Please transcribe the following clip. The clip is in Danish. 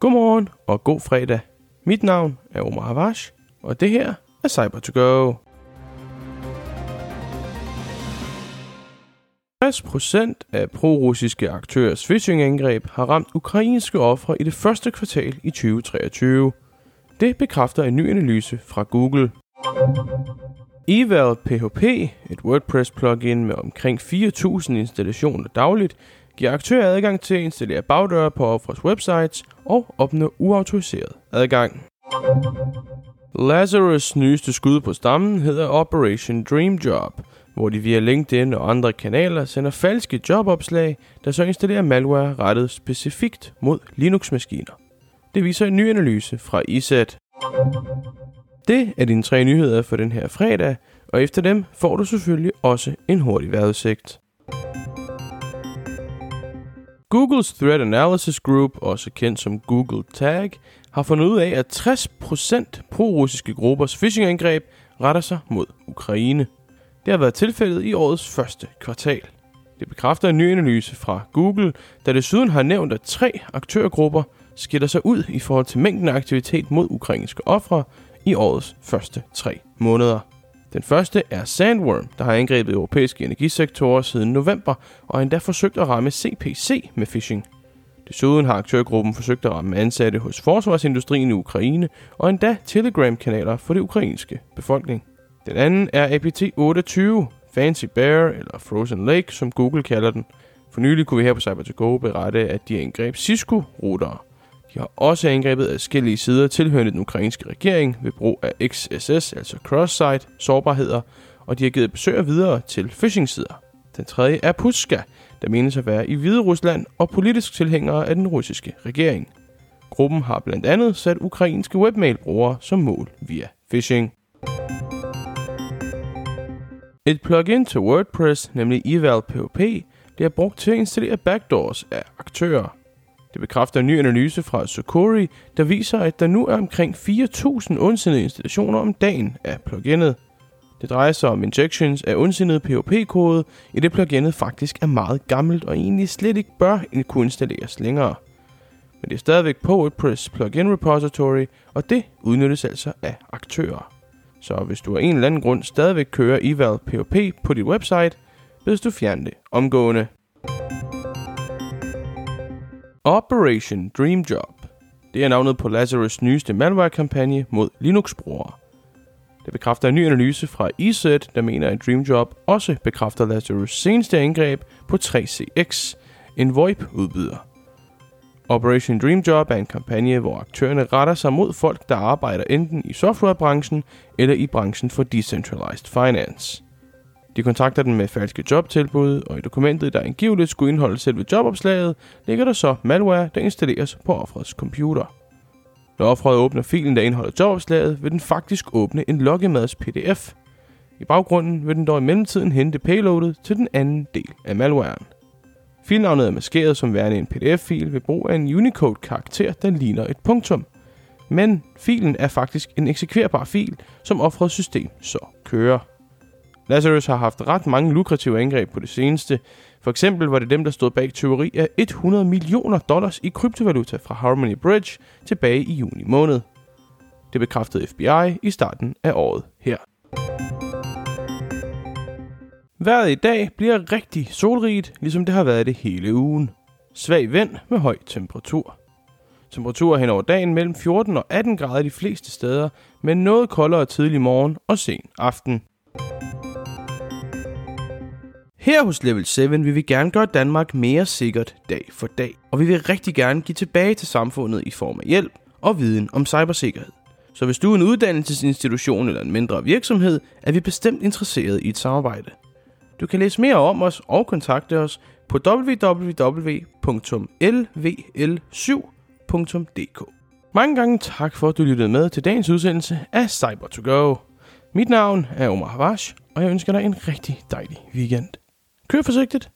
Godmorgen og god fredag. Mit navn er Omar Havash, og det her er cyber to go 60% af pro-russiske aktørers phishing-angreb har ramt ukrainske ofre i det første kvartal i 2023. Det bekræfter en ny analyse fra Google. Eval PHP, et WordPress-plugin med omkring 4.000 installationer dagligt, giver aktører adgang til at installere bagdøre på offres websites og opnå uautoriseret adgang. Lazarus nyeste skud på stammen hedder Operation Dream Job, hvor de via LinkedIn og andre kanaler sender falske jobopslag, der så installerer malware rettet specifikt mod Linux-maskiner. Det viser en ny analyse fra ISAT. Det er dine tre nyheder for den her fredag, og efter dem får du selvfølgelig også en hurtig vejrudsigt. Googles Threat Analysis Group, også kendt som Google Tag, har fundet ud af, at 60% pro-russiske gruppers phishing-angreb retter sig mod Ukraine. Det har været tilfældet i årets første kvartal. Det bekræfter en ny analyse fra Google, der desuden har nævnt, at tre aktørgrupper skiller sig ud i forhold til mængden af aktivitet mod ukrainske ofre i årets første tre måneder. Den første er Sandworm, der har angrebet europæiske energisektorer siden november og endda forsøgt at ramme CPC med phishing. Desuden har aktørgruppen forsøgt at ramme ansatte hos forsvarsindustrien i Ukraine og endda Telegram-kanaler for det ukrainske befolkning. Den anden er APT-28, Fancy Bear eller Frozen Lake, som Google kalder den. For nylig kunne vi her på cyber go berette, at de angreb Cisco-routere. De har også angrebet adskillige sider tilhørende den ukrainske regering ved brug af XSS, altså cross-site, sårbarheder, og de har givet besøg videre til phishing-sider. Den tredje er Puska, der menes at være i Hvide Rusland og politisk tilhængere af den russiske regering. Gruppen har blandt andet sat ukrainske webmailbrugere som mål via phishing. Et plugin til WordPress, nemlig Eval PHP, bliver brugt til at installere backdoors af aktører. Det bekræfter en ny analyse fra Sucuri, der viser, at der nu er omkring 4.000 ondsindede installationer om dagen af pluginet. Det drejer sig om injections af ondsindet PHP-kode, i det pluginet faktisk er meget gammelt og egentlig slet ikke bør kunne installeres længere. Men det er stadigvæk på WordPress plugin repository, og det udnyttes altså af aktører. Så hvis du af en eller anden grund stadigvæk kører eval PHP på dit website, bedes du fjerne det omgående. Operation Dream Job. Det er navnet på Lazarus nyeste malware-kampagne mod Linux-brugere. Det bekræfter en ny analyse fra EZ, der mener, at Dream Job også bekræfter Lazarus seneste angreb på 3CX, en VoIP-udbyder. Operation Dream Job er en kampagne, hvor aktørerne retter sig mod folk, der arbejder enten i softwarebranchen eller i branchen for decentralized finance. De kontakter den med falske jobtilbud, og i dokumentet, der angiveligt skulle indeholde selve jobopslaget, ligger der så malware, der installeres på offerets computer. Når offeret åbner filen, der indeholder jobopslaget, vil den faktisk åbne en loggemads pdf. I baggrunden vil den dog i mellemtiden hente payloadet til den anden del af malwaren. Filnavnet er maskeret som værende en pdf-fil ved brug af en Unicode-karakter, der ligner et punktum. Men filen er faktisk en eksekverbar fil, som offrets system så kører. Lazarus har haft ret mange lukrative angreb på det seneste. For eksempel var det dem, der stod bag tyveri af 100 millioner dollars i kryptovaluta fra Harmony Bridge tilbage i juni måned. Det bekræftede FBI i starten af året her. Vejret i dag bliver rigtig solrigt, ligesom det har været det hele ugen. Svag vind med høj temperatur. Temperaturer hen over dagen mellem 14 og 18 grader de fleste steder, men noget koldere tidlig morgen og sen aften. Her hos Level 7 vil vi gerne gøre Danmark mere sikkert dag for dag, og vi vil rigtig gerne give tilbage til samfundet i form af hjælp og viden om cybersikkerhed. Så hvis du er en uddannelsesinstitution eller en mindre virksomhed, er vi bestemt interesseret i et samarbejde. Du kan læse mere om os og kontakte os på www.lvl7.dk. Mange gange tak for, at du lyttede med til dagens udsendelse af Cyber2Go. Mit navn er Omar Havash, og jeg ønsker dig en rigtig dejlig weekend. Kør forsigtigt.